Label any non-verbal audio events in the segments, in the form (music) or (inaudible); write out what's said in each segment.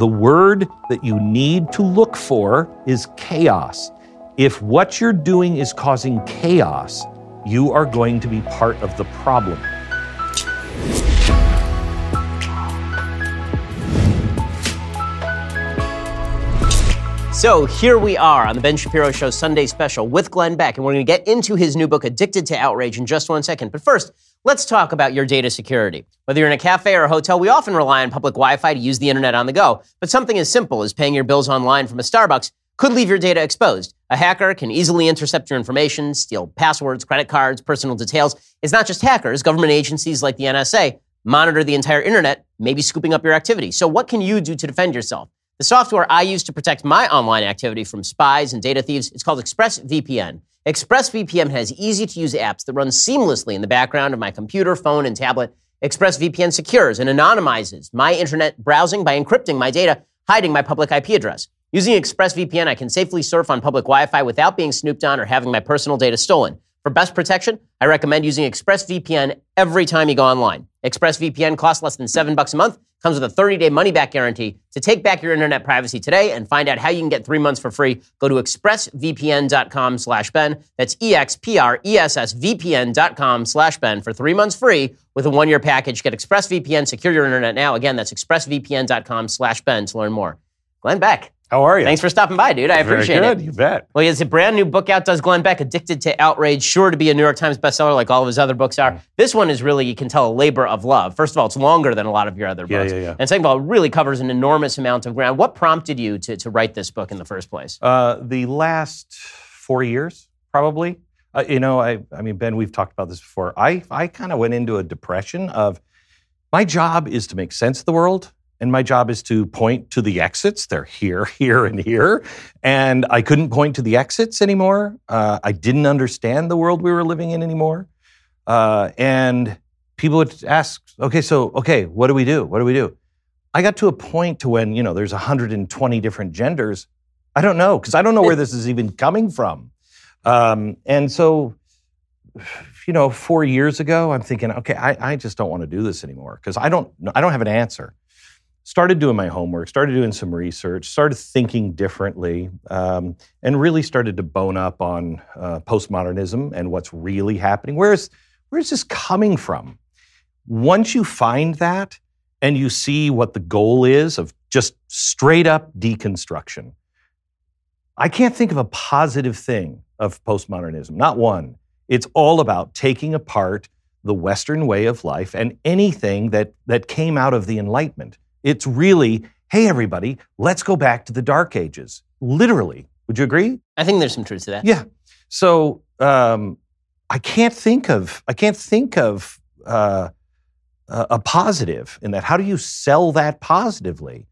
The word that you need to look for is chaos. If what you're doing is causing chaos, you are going to be part of the problem. So here we are on the Ben Shapiro Show Sunday special with Glenn Beck, and we're going to get into his new book, Addicted to Outrage, in just one second. But first, let's talk about your data security. Whether you're in a cafe or a hotel, we often rely on public Wi Fi to use the internet on the go. But something as simple as paying your bills online from a Starbucks could leave your data exposed. A hacker can easily intercept your information, steal passwords, credit cards, personal details. It's not just hackers, government agencies like the NSA monitor the entire internet, maybe scooping up your activity. So, what can you do to defend yourself? The software I use to protect my online activity from spies and data thieves is called ExpressVPN. ExpressVPN has easy to use apps that run seamlessly in the background of my computer, phone, and tablet. ExpressVPN secures and anonymizes my internet browsing by encrypting my data, hiding my public IP address. Using ExpressVPN, I can safely surf on public Wi Fi without being snooped on or having my personal data stolen. For best protection, I recommend using ExpressVPN every time you go online. ExpressVPN costs less than seven bucks a month, comes with a 30-day money-back guarantee. To take back your internet privacy today and find out how you can get three months for free, go to expressvpn.com slash Ben. That's E-X-P-R-E-S-S-V-P-N.com slash Ben for three months free with a one-year package. Get ExpressVPN, secure your internet now. Again, that's expressvpn.com slash Ben to learn more. Glenn Beck. How are you? Thanks for stopping by, dude. I appreciate Very good, it. you bet. Well, he has a brand new book out, does Glenn Beck, Addicted to Outrage, sure to be a New York Times bestseller like all of his other books are. This one is really, you can tell, a labor of love. First of all, it's longer than a lot of your other Yeah, books. yeah, yeah. And second of all, it really covers an enormous amount of ground. What prompted you to, to write this book in the first place? Uh, the last four years, probably. Uh, you know, I, I mean, Ben, we've talked about this before. I, I kind of went into a depression of my job is to make sense of the world, and my job is to point to the exits. They're here, (laughs) here, and here. And I couldn't point to the exits anymore. Uh, I didn't understand the world we were living in anymore. Uh, and people would ask, okay, so, okay, what do we do? What do we do? I got to a point to when, you know, there's 120 different genders. I don't know, because I don't know where this is even coming from. Um, and so, you know, four years ago, I'm thinking, okay, I, I just don't want to do this anymore because I don't, I don't have an answer. Started doing my homework, started doing some research, started thinking differently, um, and really started to bone up on uh, postmodernism and what's really happening. Where's where's this coming from? Once you find that and you see what the goal is of just straight up deconstruction, I can't think of a positive thing of postmodernism, not one. It's all about taking apart the Western way of life and anything that, that came out of the Enlightenment. It's really, hey, everybody, let's go back to the Dark Ages. Literally. Would you agree? I think there's some truth to that. Yeah. So um, I can't think of I can't think of uh, a a positive in that. How do you sell that positively?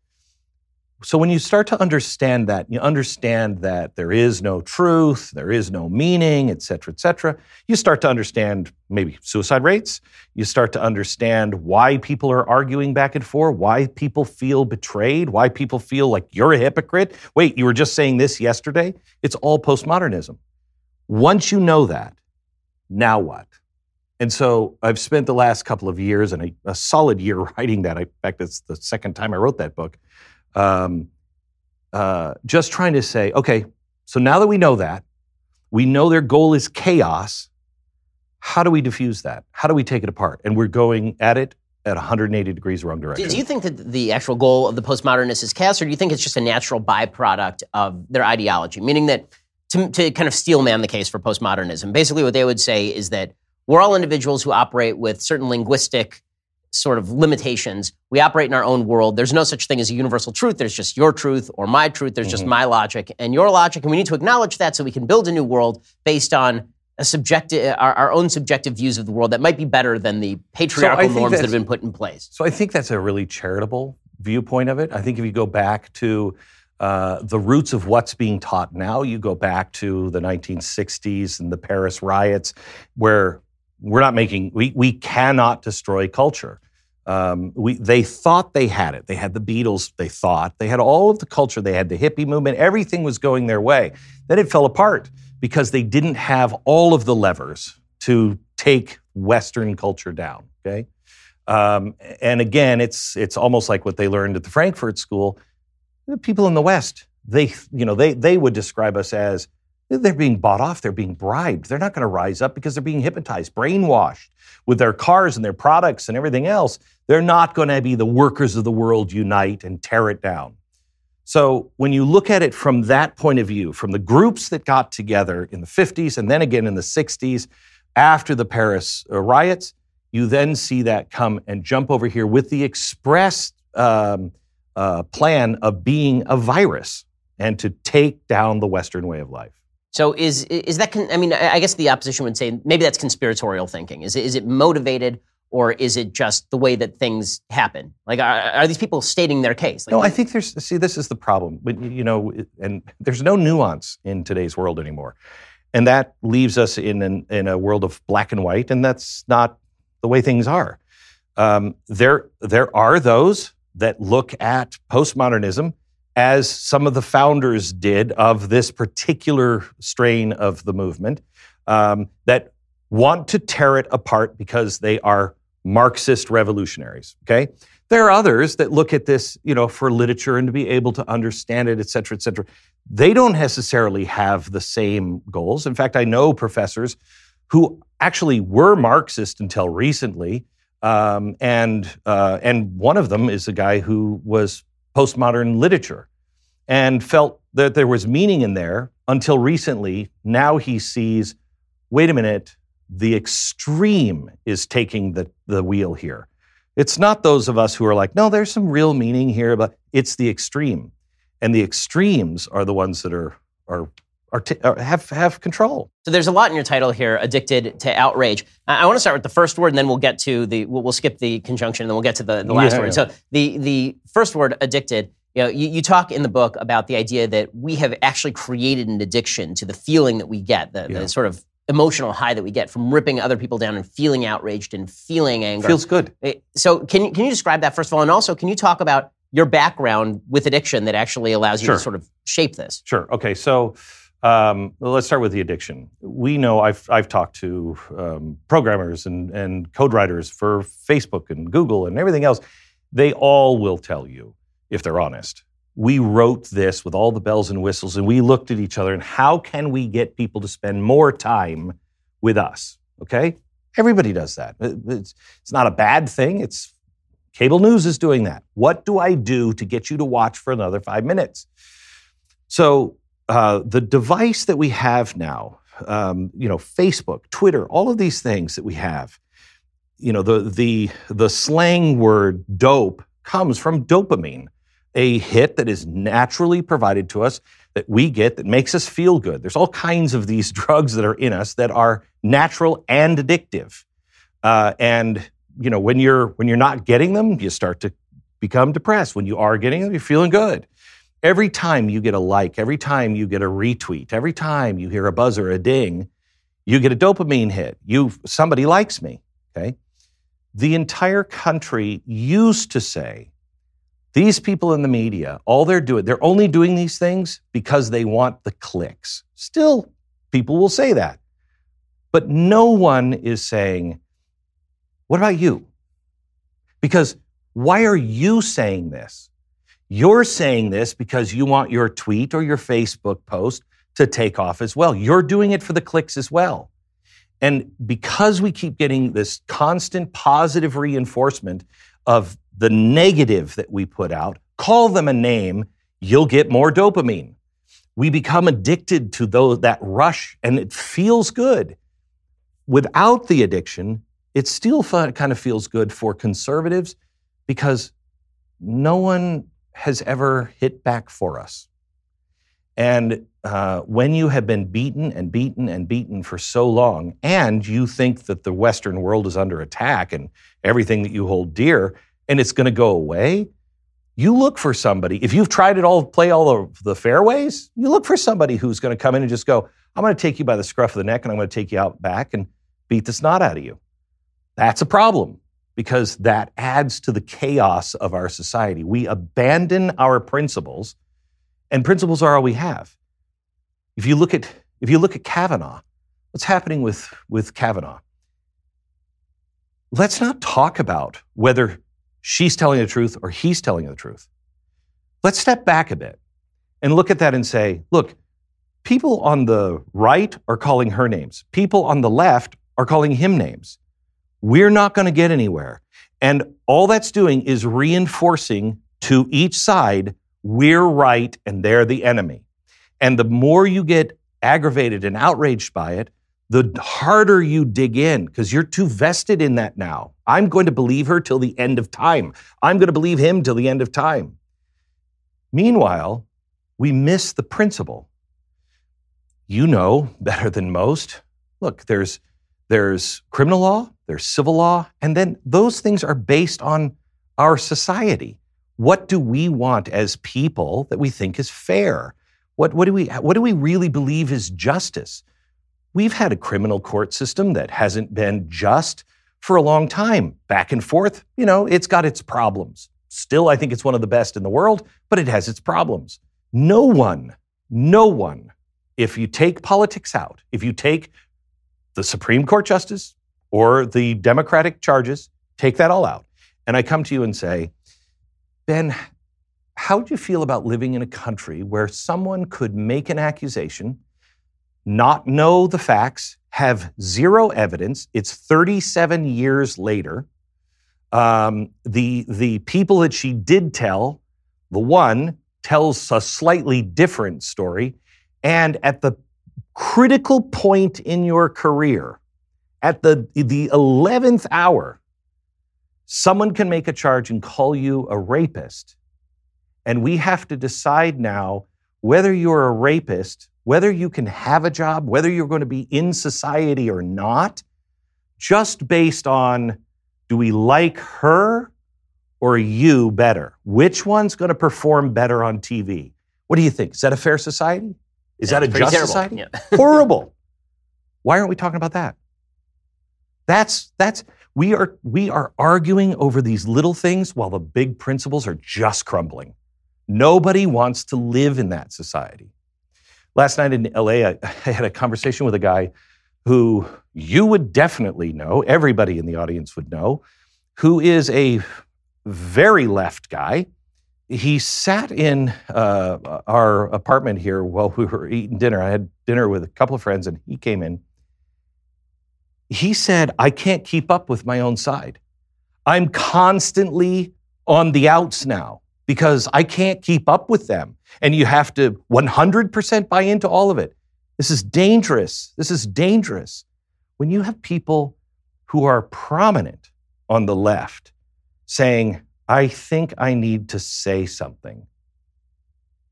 So when you start to understand that, you understand that there is no truth, there is no meaning, et cetera, et cetera. You start to understand maybe suicide rates. You start to understand why people are arguing back and forth, why people feel betrayed, why people feel like you're a hypocrite. Wait, you were just saying this yesterday? It's all postmodernism. Once you know that, now what? And so I've spent the last couple of years and a, a solid year (laughs) writing that. In fact, it's the second time I wrote that book. Um, uh, just trying to say, okay, so now that we know that, we know their goal is chaos. How do we diffuse that? How do we take it apart? And we're going at it at 180 degrees wrong direction. do you think that the actual goal of the postmodernists is chaos, or do you think it's just a natural byproduct of their ideology? Meaning that to, to kind of steel man the case for postmodernism, basically what they would say is that we're all individuals who operate with certain linguistic sort of limitations. We operate in our own world. There's no such thing as a universal truth. There's just your truth or my truth. There's just Mhm. my logic and your logic. And we need to acknowledge that so we can build a new world based on a subjective, our, our own subjective views of the world that might be better than the patriarchal think norms that have been put in place. So I think that's a really charitable viewpoint of it. I think if you go back to uh, the roots of what's being taught now, you go back to the 1960s and the Paris riots, where we're not making, we, we cannot destroy culture. Um, we, they thought they had it. They had the Beatles, they thought. They had all of the culture. They had the hippie movement. Everything was going their way. Then it fell apart because they didn't have all of the levers to take Western culture down. Okay. Um, and again, it's it's almost like what they learned at the Frankfurt School. The people in the West, they, you know, they, they would describe us as they're being bought off, they're being bribed. They're not going to rise up because they're being hypnotized, brainwashed with their cars and their products and everything else. They're not going to be the workers of the world unite and tear it down. So when you look at it from that point of view, from the groups that got together in the 50s and then again in the 60s after the Paris uh, riots, you then see that come and jump over here with the express um, uh, plan of being a virus and to take down the Western way of life. So is is that? Con- I mean, I guess the opposition would say maybe that's conspiratorial thinking. Is it, is it motivated or is it just the way that things happen? Like, are, are these people stating their case? Like, no, I think there's. See, this is the problem. But you know, and there's no nuance in today's world anymore, and that leaves us in an, in a world of black and white, and that's not the way things are. Um, there, there are those that look at postmodernism as some of the founders did of this particular strain of the movement, um, that want to tear it apart because they are Marxist revolutionaries. Okay, there are others that look at this, you know, for literature and to be able to understand it, et cetera, et cetera. They don't necessarily have the same goals. In fact, I know professors who actually were Marxist until recently, um, and uh, and one of them is a guy who was postmodern literature and felt that there was meaning in there until recently. Now he sees, wait a minute, the extreme is taking the, the wheel here. It's not those of us who are like, no, there's some real meaning here, but it's the extreme. And the extremes are the ones that are, are, are, t- are have, have control. So there's a lot in your title here, addicted to outrage. I, I want to start with the first word, and then we'll get to the, we'll, we'll skip the conjunction, and then we'll get to the, the last Yeah, word. yeah. So the, the first word, addicted, you, know, you, you talk in the book about the idea that we have actually created an addiction to the feeling that we get, the, Yeah. the sort of emotional high that we get from ripping other people down and feeling outraged and feeling anger. Feels good. Eh, So can you, can you describe that first of all, and also can you talk about your background with addiction that actually allows you Sure. to sort of shape this? Sure. Okay. So um, let's start with the addiction. We know I've, I've talked to um, programmers and, and code writers for Facebook and Google and everything else. They all will tell you, if they're honest, we wrote this with all the bells and whistles and we looked at each other and how can we get people to spend more time with us? Okay. Everybody does that. It's, it's not a bad thing. It's cable news is doing that. What do I do to get you to watch for another five minutes? So uh, the device that we have now, um, you know, Facebook, Twitter, all of these things that we have, you know, the the the slang word dope comes from dopamine, a hit that is naturally provided to us that we get that makes us feel good. There's all kinds of these (laughs) drugs that are in us that are natural and addictive, uh, and you know, when you're when you're not getting them, you start to become depressed. When you are getting them, you're feeling good. Every time you get a like, every time you get a retweet, every time you hear a buzz or a ding, you get a dopamine hit. You somebody likes me. Okay. The entire country used to say, these people in the media, all they're doing, they're only doing these things because they want the clicks. Still, people will say that. But no one is saying, what about you? Because why are you saying this? You're saying this because you want your tweet or your Facebook post to take off as well. You're doing it for the clicks as well. And because we keep getting this constant positive reinforcement of the negative that we put out, call them a name, you'll get more dopamine. We become addicted to those, that rush and it feels good. Without the addiction, it still fun, kind of feels good for conservatives because no one has ever hit back for us. And uh, when you have been beaten and beaten and beaten for so long, and you think that the Western world is under attack and everything that you hold dear, and it's going to go away, you look for somebody. If you've tried it all, play all of the fairways, you look for somebody who's going to come in and just go, I'm going to take you by the scruff of the neck and I'm going to take you out back and beat the snot out of you. That's a problem because that adds to the chaos of our society. We abandon our principles, and principles are all we have. If you look at if you look at Kavanaugh, what's happening with, with Kavanaugh? Let's not talk about whether she's telling the truth or he's telling the truth. let's step back a bit and look at that and say, look, people on the right are calling her names, people on the left are calling him names. We're not going to get anywhere. And all that's doing is reinforcing to each side, we're right and they're the enemy. And the more you get aggravated and outraged by it, the harder you dig in because you're too vested in that now. I'm going to believe her till the end of time. I'm going to believe him till the end of time. Meanwhile, we miss the principle. You know better than most. Look, there's there's criminal law, there's civil law, and then those things are based on our society. What do we want as people that we think is fair? What, what, do we, what do we really believe is justice? We've had a criminal court system that hasn't been just for a long time. Back and forth, you know, it's got its problems. Still, I think it's one of the best in the world, but it has its problems. No one, no one, if you take politics out, if you take the Supreme Court justice or the Democratic charges, take that all out. And I come to you and say, Ben, how do you feel about living in a country where someone could make an accusation, not know the facts, have zero evidence? It's 37 years later. Um, the, the people that she did tell, the one tells a slightly different story. And at the critical point in your career, at the, the 11th hour, someone can make a charge and call you a rapist. And we have to decide now whether you're a rapist, whether you can have a job, whether you're going to be in society or not, just based on do we like her or you better? Which one's going to perform better on TV? What do you think? Is that a fair society? Is Yeah, that a just terrible. society? Yeah. (laughs) Horrible. Why aren't we talking about that? That's that's we are we are arguing over these little things while the big principles are just crumbling. Nobody wants to live in that society. Last night in LA, I, (laughs) I had a conversation with a guy who you would definitely know, everybody in the audience would know, who is a very left guy. He sat in uh, our apartment here while we were eating dinner. I had dinner with a couple of friends, and he came in. He said, I can't keep up with my own side. I'm constantly on the outs now because I can't keep up with them. And you have to 100% buy into all of it. This is dangerous. This is dangerous. When you have people who are prominent on the left saying, I think I need to say something,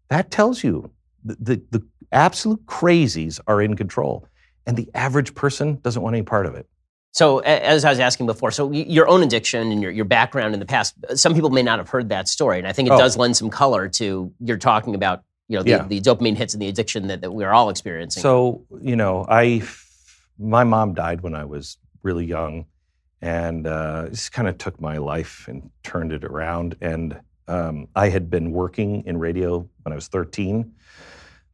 that tells you the, the, the absolute crazies are in control. And the average person doesn't want any part of it. So, as I was asking before, so your own addiction and your, your background in the past, some people may not have heard that story. And I think it Oh. does lend some color to you're talking about, you know, the, Yeah. the dopamine hits and the addiction that, that we're all experiencing. So, you know, I, my mom died when I was really young and uh, just kind of took my life and turned it around. And um, I had been working in radio when I was 13.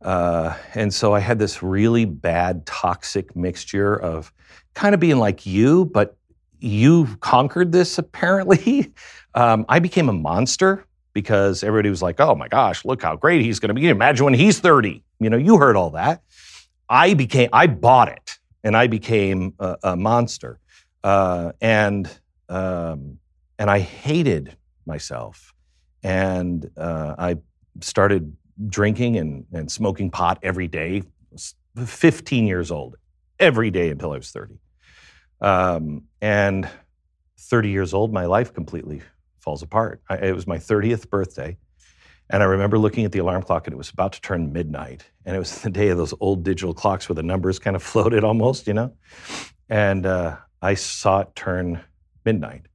Uh, and so I had this really bad toxic mixture of kind of being like you, but you conquered this apparently. (laughs) Um, I became a monster because everybody was like, oh my gosh, look how great he's going to be. Imagine when he's 30. You know, you heard all that. I became, I bought it and I became a, a monster. Uh, and, um, and I hated myself. And uh, I started drinking and, and smoking pot every day, 15 years old, every day until I was 30. Um, and 30 years old, my life completely falls apart. I, it was my 30th birthday. And I remember looking at the alarm clock and it was about to turn midnight. And it was (laughs) the day of those old digital clocks where the numbers kind of (laughs) floated almost, you know? And uh, I saw it turn midnight.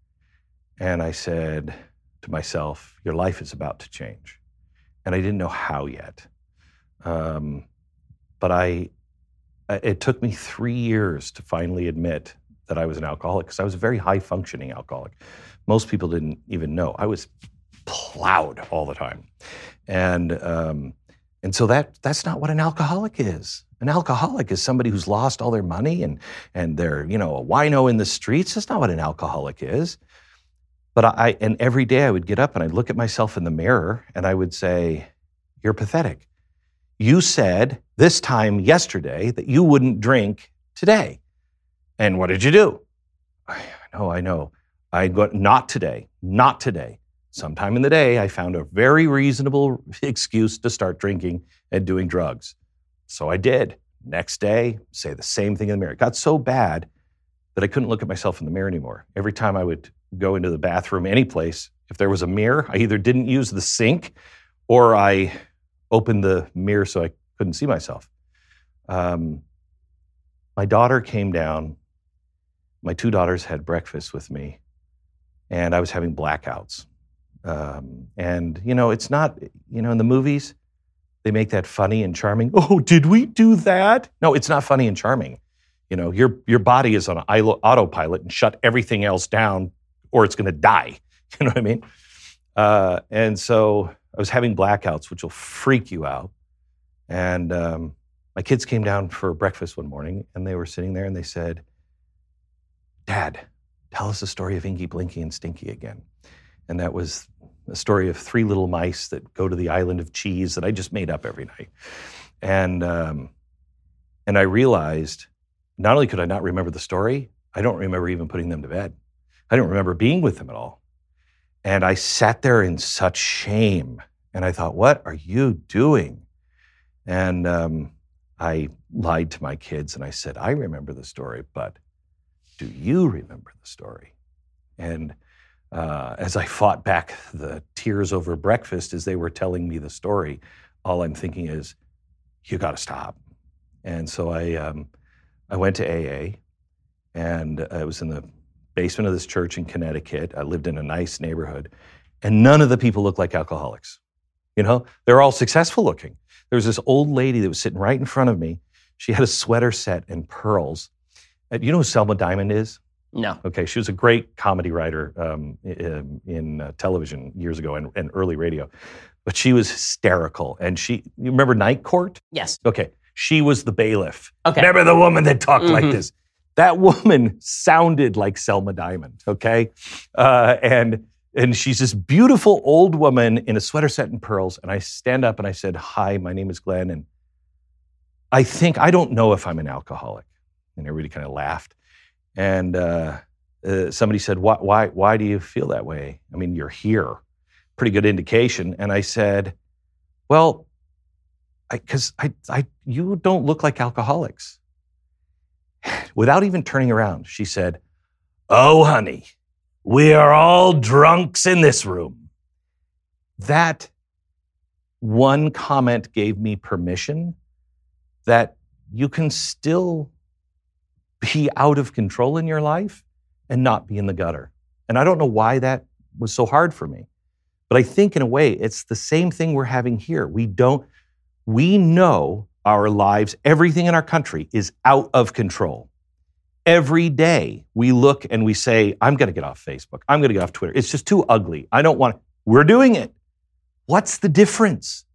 And I said to myself, Your life is about to change. And I didn't know how yet. Um, but I, it took me three years to finally admit that I was an alcoholic because I was a very high functioning alcoholic. Most people didn't even know. I was plowed all the time. And, um, and so that, that's not what an alcoholic is. An alcoholic is somebody who's lost all their money and, and they're, you know, a wino in the streets. That's not what an alcoholic is. But I, and every day I would get up and I'd look at myself in the mirror and I would say, You're pathetic. You said this time yesterday that you wouldn't drink today. And what did you do? (sighs) I know, I know. I go, not today, not today. Sometime in the day, I found a very reasonable (laughs) excuse to start drinking and doing drugs. So I did. Next day, say the same thing in the mirror. It got so bad that I couldn't look at myself in the mirror anymore. Every time I would go into the bathroom, any place, if there was a mirror, I either didn't use the sink or I opened the mirror so I couldn't see myself. Um, my daughter came down. My two daughters had breakfast with me, and I was having blackouts. Um, and, you know, it's not, you know, in the movies, they make that funny and charming. Oh, did we do that? No, it's not funny and charming. You know, your, your body is on autopilot and shut everything else down or it's going to die. (laughs) You know what I mean? Uh, and so I was having blackouts, which will freak you out. And um, my kids came down for breakfast one morning and they were sitting there and they said, Dad, tell us the story of Inky, Blinky, and Stinky again. And that was a story of three little mice that go to the island of cheese that I just made up every night. And, um, and I realized not only could I not remember the story, I don't remember even putting them to bed. I don't remember being with them at all. And I sat there in such shame. And I thought, what are you doing? And um, I lied to my kids and I said, I remember the story, but do you remember the story? And uh, as I fought back the tears over breakfast as they were telling me the story, all I'm thinking is, you got to stop. And so I, um, I went to AA, and I was in the basement of this church in Connecticut. I lived in a nice neighborhood, and none of the people looked like alcoholics. You know, they're all successful looking. There was this old lady that was sitting right in front of me. She had a sweater set and pearls. You know who Selma Diamond is? No. Okay, she was a great comedy writer um, in, in uh, television years ago and, and early radio, but she was hysterical. And she, you remember Night Court? Yes. Okay, she was the bailiff. Okay. Remember the woman that talked Mhm. like this? That woman sounded like Selma Diamond. Okay, uh, and and she's this beautiful old woman in a sweater set and pearls. And I stand up and I said, "Hi, my name is Glenn, and I think I don't know if I'm an alcoholic." And everybody kind of laughed. And uh, uh, somebody said, why, why, why do you feel that way? I mean, you're here. Pretty good indication. And I said, Well, because I, I, you don't look like alcoholics. Without even turning around, she said, Oh, honey, we are all drunks in this room. That one comment gave me permission that you can still be out of control in your life and not be in the gutter. And I don't know why that was so hard for me. But I think in a way, it's the same thing we're having here. We don't, we know our lives, everything in our country is out of control. Every day we look and we say, I'm going to get off Facebook. I'm going to get off Twitter. It's just too ugly. I don't want, we're doing it. What's the difference?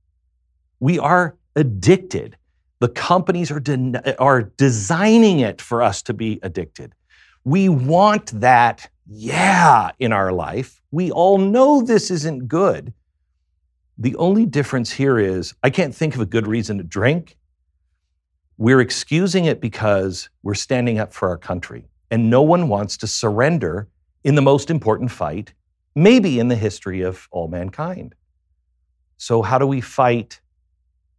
We are addicted. The companies are, de- are designing it for us to be addicted. We want that, yeah, in our life. We all know this isn't good. The only difference here is I can't think of a good reason to drink. We're excusing it because we're standing up for our country. And no one wants to surrender in the most important fight, maybe in the history of all mankind. So, how do we fight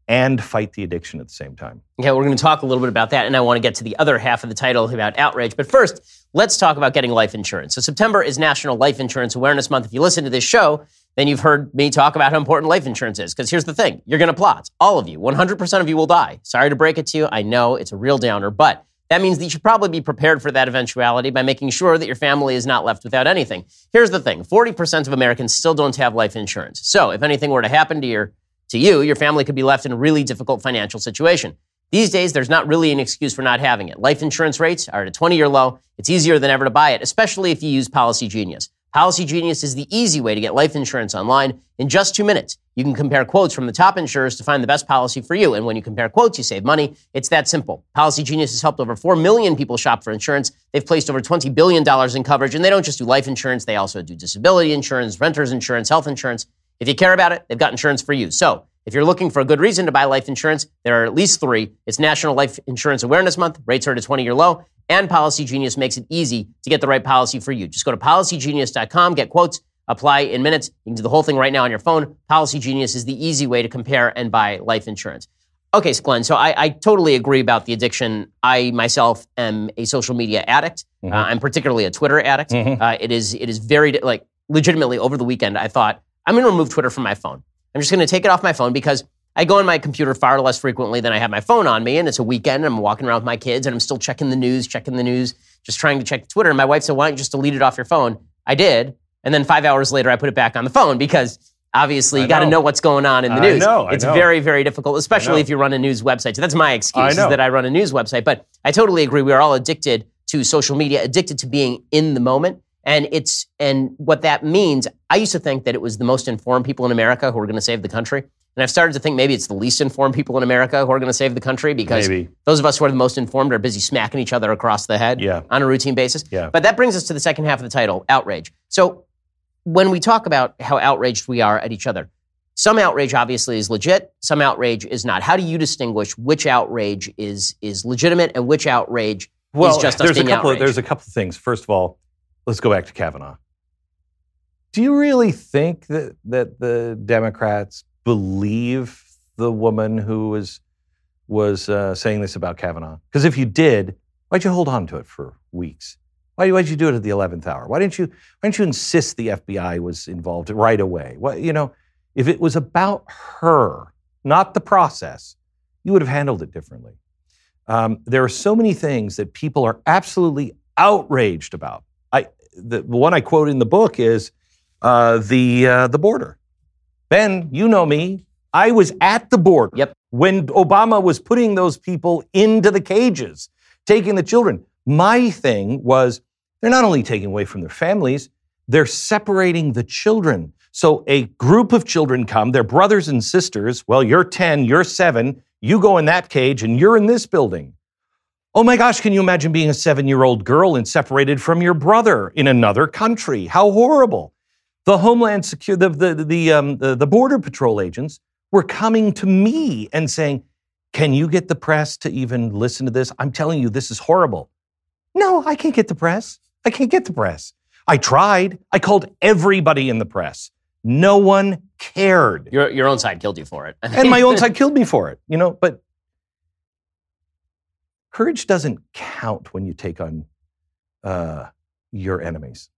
and fight the addiction at the same time? Okay, we're going to talk a little bit about that, and I want to get to the other half of the title about outrage. But first, let's talk about getting life insurance. So, September is National Life Insurance Awareness Month. If you listen to this show, then you've heard me talk about how important life insurance is. Because here's the thing you're going to plot. All of you, 100% of you will die. Sorry to break it to you. I know it's a real downer, but that means that you should probably be prepared for that eventuality by making sure that your family is not left without anything. Here's the thing 40% of Americans still don't have life insurance. So, if anything were to happen to your to you, your family could be left in a really difficult financial situation. These days, there's not really an excuse for not having it. Life insurance rates are at a 20 year low. It's easier than ever to buy it, especially if you use Policy Genius. Policy Genius is the easy way to get life insurance online in just two minutes. You can compare quotes from the top insurers to find the best policy for you. And when you compare quotes, you save money. It's that simple. Policy Genius has helped over 4 million people shop for insurance. They've placed over $20 billion in coverage, and they don't just do life insurance, they also do disability insurance, renter's insurance, health insurance. If you care about it, they've got insurance for you. So, if you're looking for a good reason to buy life insurance, there are at least three. It's National Life Insurance Awareness Month. Rates are at a 20 year low. And Policy Genius makes it easy to get the right policy for you. Just go to policygenius.com, get quotes, apply in minutes. You can do the whole thing right now on your phone. Policy Genius is the easy way to compare and buy life insurance. Okay, so Glenn, so I, I totally agree about the addiction. I myself am a social media addict. Mhm. Uh, I'm particularly a Twitter addict. Mhm. Uh, it is it is very like legitimately over the weekend. I thought I'm going to remove Twitter from my phone. I'm just going to take it off my phone because I go on my computer far less frequently than I have my phone on me, and it's a weekend. And I'm walking around with my kids, and I'm still checking the news, checking the news, just trying to check Twitter. And my wife said, "Why don't you just delete it off your phone?" I did, and then five hours later, I put it back on the phone because obviously you got to know. what's going on in the I news. know, I it's know. very, very difficult, especially if you run a news website. So that's my excuse I is that I run a news website. But I totally agree. We are all addicted to social media, addicted to being in the moment. And it's and what that means, I used to think that it was the most informed people in America who were going to save the country. And I've started to think maybe it's the least informed people in America who are going to save the country because Maybe. those of us who are the most informed are busy smacking each other across the head Yeah. on a routine basis. Yeah. But that brings us to the second half of the title, outrage. So when we talk about how outraged we are at each other, some outrage obviously is legit, some outrage is not. How do you distinguish which outrage is is legitimate and which outrage Well, is just us there's a couple. Of, there's a couple of things. First of all, let's go back to Kavanaugh. Do you really think that that the Democrats believe the woman who was was uh, saying this about Kavanaugh? Because if you did, why'd you hold on to it for weeks? Why why'd you do it at the eleventh hour? Why didn't you why didn't you insist the FBI was involved right away? What you know, if it was about her, not the process, you would have handled it differently. Um, there are so many things that people are absolutely outraged about. I the one I quote in the book is uh, the uh, the border. Ben, you know me. I was at the border Yep. when Obama was putting those people into the cages, taking the children. My thing was they're not only taking away from their families, they're separating the children. So a group of children come, they're brothers and sisters. Well, you're 10, you're seven, you go in that cage, and you're in this building. Oh my gosh, can you imagine being a seven year old girl and separated from your brother in another country? How horrible. The Homeland Secure, the, the, the, um, the, the Border Patrol agents were coming to me and saying, Can you get the press to even listen to this? I'm telling you, this is horrible. No, I can't get the press. I can't get the press. I tried. I called everybody in the press. No one cared. your your own side killed you for it. and my (laughs) own side killed me for it, you know, but courage doesn't count when you take on uh, your enemies.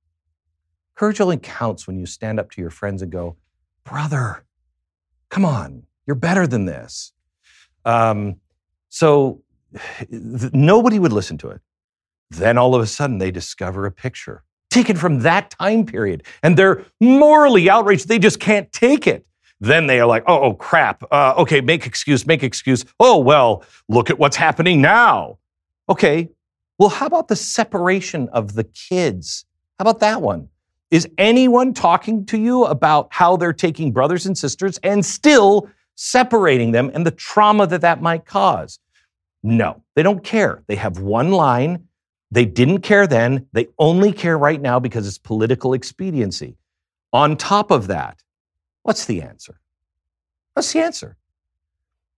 Courage only counts when you stand up to your friends and go, brother, come on, you're better than this. Um, so (sighs) th- nobody would listen to it. Then all of a sudden they discover a picture taken from that time period and they're morally outraged. They just can't take it. Then they are like, oh, oh crap. Uh, okay, make excuse, make excuse. Oh, well, look at what's happening now. Okay, well, how about the separation of the kids? How about that one? Is anyone talking to you about how they're taking brothers and sisters and still separating them and the trauma that that might cause? No, they don't care. They have one line. They didn't care then. They only care right now because it's political expediency. On top of that, what's the answer? What's the answer?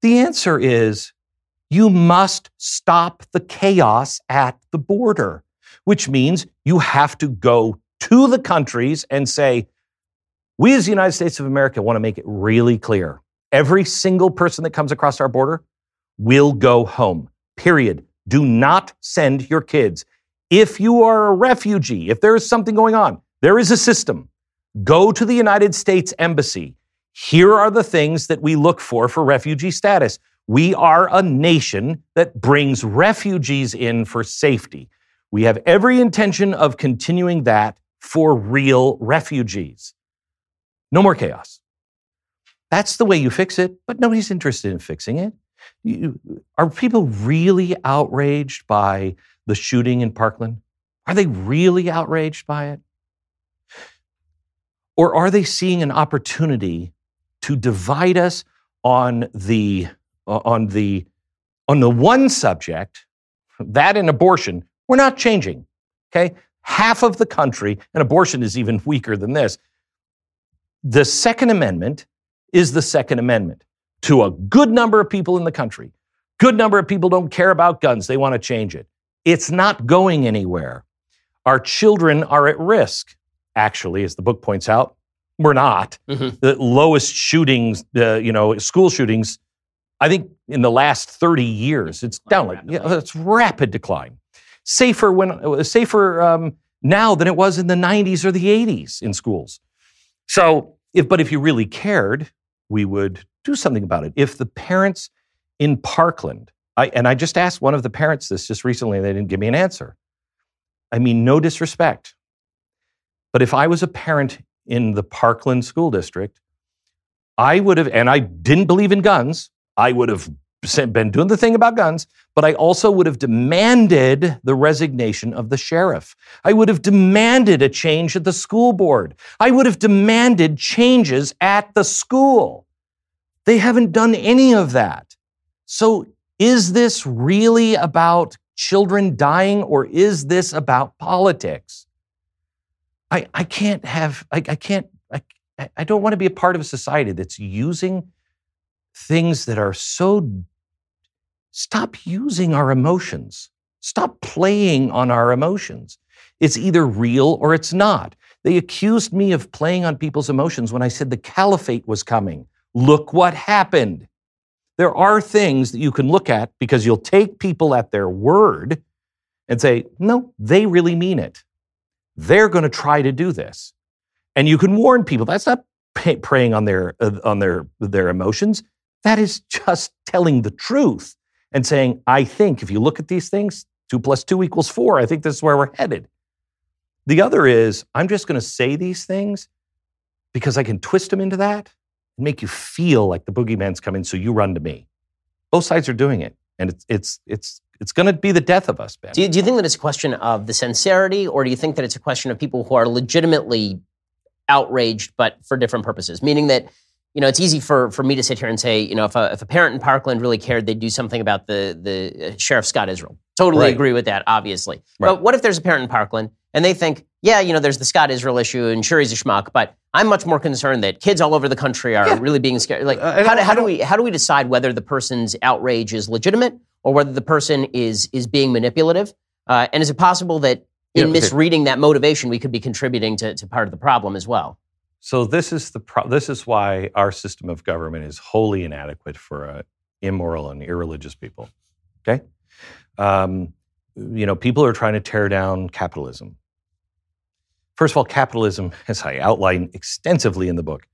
The answer is you must stop the chaos at the border, which means you have to go to the countries and say, we as the United States of America want to make it really clear. Every single person that comes across our border will go home, period. Do not send your kids. If you are a refugee, if there is something going on, there is a system. Go to the United States Embassy. Here are the things that we look for for refugee status. We are a nation that brings refugees in for safety. We have every intention of continuing that for real refugees. No more chaos. That's the way you fix it, but nobody's interested in fixing it. You, are people really outraged by the shooting in Parkland? Are they really outraged by it? Or are they seeing an opportunity to divide us on the uh, on the on the one subject, that and abortion, we're not changing. Okay? Half of the country, and abortion is even weaker than this. The Second Amendment is the Second Amendment to a good number of people in the country. Good number of people don't care about guns. They want to change it. It's not going anywhere. Our children are at risk. Actually, as the book points out, we're not. Mm-hmm. The lowest shootings, uh, you know, school shootings, I think in the last 30 years, it's down like, yeah, it's rapid decline. Safer when, safer um, now than it was in the 90s or the 80s in schools. So, if, but if you really cared, we would do something about it. If the parents in Parkland, I, and I just asked one of the parents this just recently, and they didn't give me an answer. I mean, no disrespect. But if I was a parent in the Parkland School District, I would have, and I didn't believe in guns, I would have been doing the thing about guns, but I also would have demanded the resignation of the sheriff. I would have demanded a change at the school board. I would have demanded changes at the school. They haven't done any of that. So, is this really about children dying or is this about politics? I, I can't have, I, I can't, I, I don't want to be a part of a society that's using things that are so. Stop using our emotions. Stop playing on our emotions. It's either real or it's not. They accused me of playing on people's emotions when I said the caliphate was coming. Look what happened. There are things that you can look at because you'll take people at their word and say, no, they really mean it. They're going to try to do this. And you can warn people that's not preying on their, uh, on their, their emotions. That is just telling the truth and saying, I think if you look at these things, two plus two equals four. I think this is where we're headed. The other is, I'm just going to say these things because I can twist them into that and make you feel like the boogeyman's coming, so you run to me. Both sides are doing it, and it's it's it's it's going to be the death of us, Ben. Do you, do you think that it's a question of the sincerity, or do you think that it's a question of people who are legitimately outraged, but for different purposes? Meaning that you know, it's easy for, for me to sit here and say, you know, if a, if a parent in Parkland really cared, they'd do something about the, the uh, Sheriff Scott Israel. Totally right. agree with that, obviously. Right. But what if there's a parent in Parkland and they think, yeah, you know, there's the Scott Israel issue and sure he's a schmuck, but I'm much more concerned that kids all over the country are yeah. really being scared. Like, uh, how, do, how do we how do we decide whether the person's outrage is legitimate or whether the person is is being manipulative? Uh, and is it possible that in yeah, misreading that motivation, we could be contributing to, to part of the problem as well? So this is the pro- this is why our system of government is wholly inadequate for uh, immoral and irreligious people. Okay, um, you know, people are trying to tear down capitalism. First of all, capitalism, as I outline extensively in the book,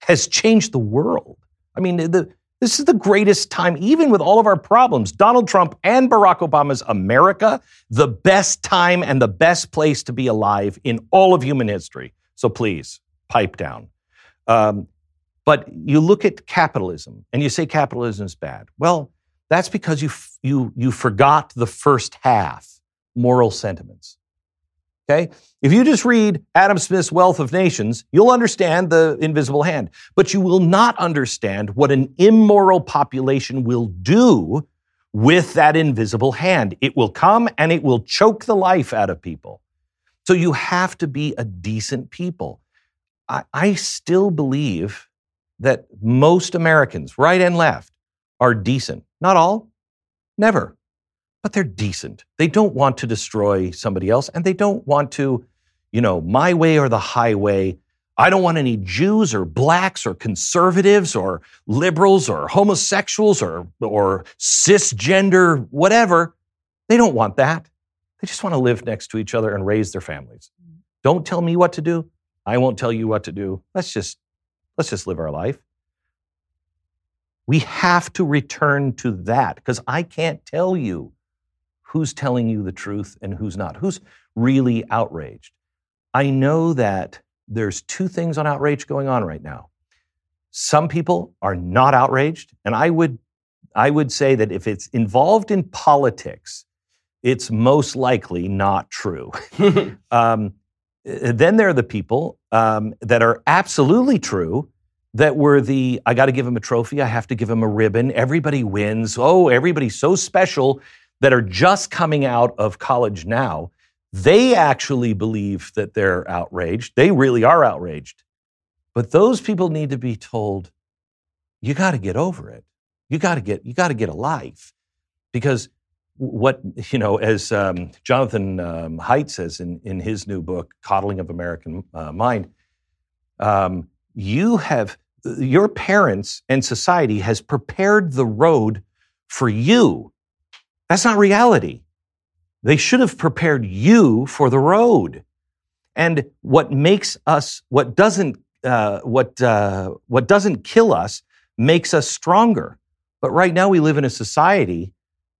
has changed the world. I mean, the, this is the greatest time, even with all of our problems. Donald Trump and Barack Obama's America, the best time and the best place to be alive in all of human history. So please, pipe down. Um, but you look at capitalism and you say capitalism is bad. Well, that's because you, you, you forgot the first half moral sentiments. Okay? If you just read Adam Smith's Wealth of Nations, you'll understand the invisible hand, but you will not understand what an immoral population will do with that invisible hand. It will come and it will choke the life out of people. So you have to be a decent people. I, I still believe that most Americans, right and left, are decent. Not all, never, but they're decent. They don't want to destroy somebody else, and they don't want to, you know, my way or the highway. I don't want any Jews or blacks or conservatives or liberals or homosexuals or, or cisgender, whatever. They don't want that. They just want to live next to each other and raise their families. Don't tell me what to do. I won't tell you what to do. Let's just let's just live our life. We have to return to that because I can't tell you who's telling you the truth and who's not. Who's really outraged? I know that there's two things on outrage going on right now. Some people are not outraged, and I would I would say that if it's involved in politics, it's most likely not true. (laughs) (laughs) um, then there are the people um, that are absolutely true that were the I got to give him a trophy, I have to give him a ribbon, everybody wins, oh, everybody's so special that are just coming out of college now. They actually believe that they're outraged. They really are outraged. But those people need to be told, you got to get over it. You got to get you got to get a life, because what (laughs) you know, as um, Jonathan um, Haidt says in in his new book, "Coddling of American uh, Mind," um, you have your parents and society has prepared the road for you. That's not reality. They should have prepared you for the road. And what makes us, what doesn't, uh, what uh, what doesn't kill us, makes us stronger. But right now we live in a society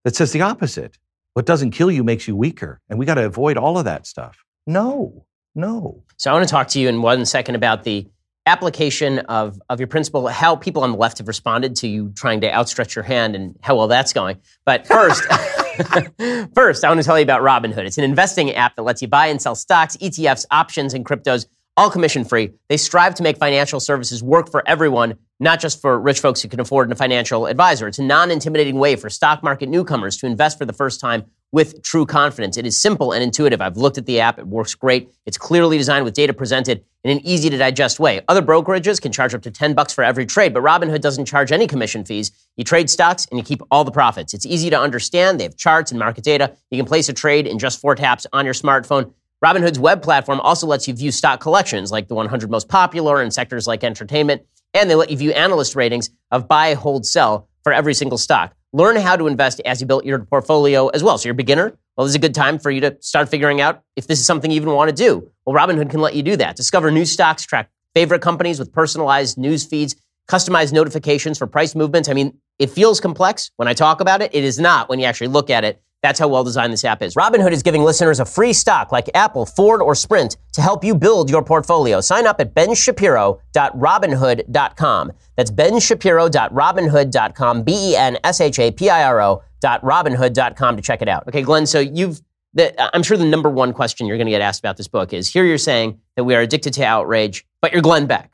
that says the opposite. What doesn't kill you makes you weaker, and we got to avoid all of that stuff. No, no. So I want to talk to you in one second about the application of, of your principle, how people on the left have responded to you trying to outstretch your hand and how well that's going. But first, (laughs) (laughs) first, I want to tell you about Robinhood. It's an investing app that lets you buy and sell stocks, ETFs, options, and cryptos, all commission free. They strive to make financial services work for everyone, not just for rich folks who can afford a financial advisor. It's a non intimidating way for stock market newcomers to invest for the first time with true confidence. It is simple and intuitive. I've looked at the app, it works great. It's clearly designed with data presented in an easy to digest way. Other brokerages can charge up to 10 bucks for every trade, but Robinhood doesn't charge any commission fees. You trade stocks and you keep all the profits. It's easy to understand. They have charts and market data. You can place a trade in just four taps on your smartphone. Robinhood's web platform also lets you view stock collections like the 100 most popular in sectors like entertainment, and they let you view analyst ratings of buy, hold, sell for every single stock. Learn how to invest as you build your portfolio as well. So you're a beginner. Well, this is a good time for you to start figuring out if this is something you even want to do. Well, Robinhood can let you do that. Discover new stocks, track favorite companies with personalized news feeds, customized notifications for price movements. I mean, it feels complex when I talk about it. It is not when you actually look at it. That's how well designed this app is. Robinhood is giving listeners a free stock like Apple, Ford, or Sprint to help you build your portfolio. Sign up at benshapiro.robinhood.com. That's benshapiro.robinhood.com, B E N S H A P I R O.robinhood.com to check it out. Okay, Glenn, so you've, the, I'm sure the number one question you're going to get asked about this book is here you're saying that we are addicted to outrage, but you're Glenn Beck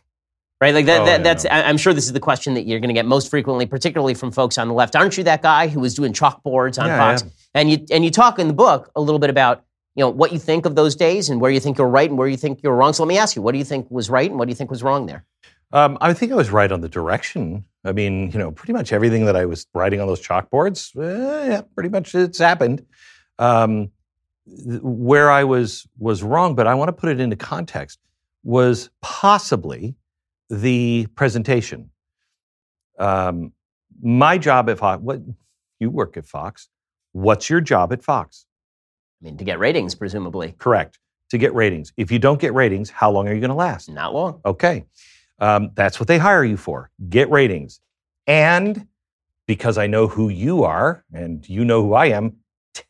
right? Like that, Oh, that yeah. that's. I'm sure this is the question that you're going to get most frequently, particularly from folks on the left. Aren't you that guy who was doing chalkboards on Yeah, Fox? yeah. And you and you talk in the book a little bit about you know what you think of those days and where you think you're right and where you think you're wrong. So let me ask you, what do you think was right and what do you think was wrong there? Um, I think I was right on the direction. I mean, you know, pretty much everything that I was writing on those chalkboards, eh, yeah, pretty much it's happened. Um, where I was was wrong, but I want to put it into context, was possibly the presentation. Um, my job at Fox, what you work at Fox, what's your job at Fox? I mean, to get ratings, presumably, Correct. To get ratings. If you don't get ratings, how long are you going to last? not long. Okay. Um, that's what they hire you for. Get ratings. And because I know who you are and you know who I am,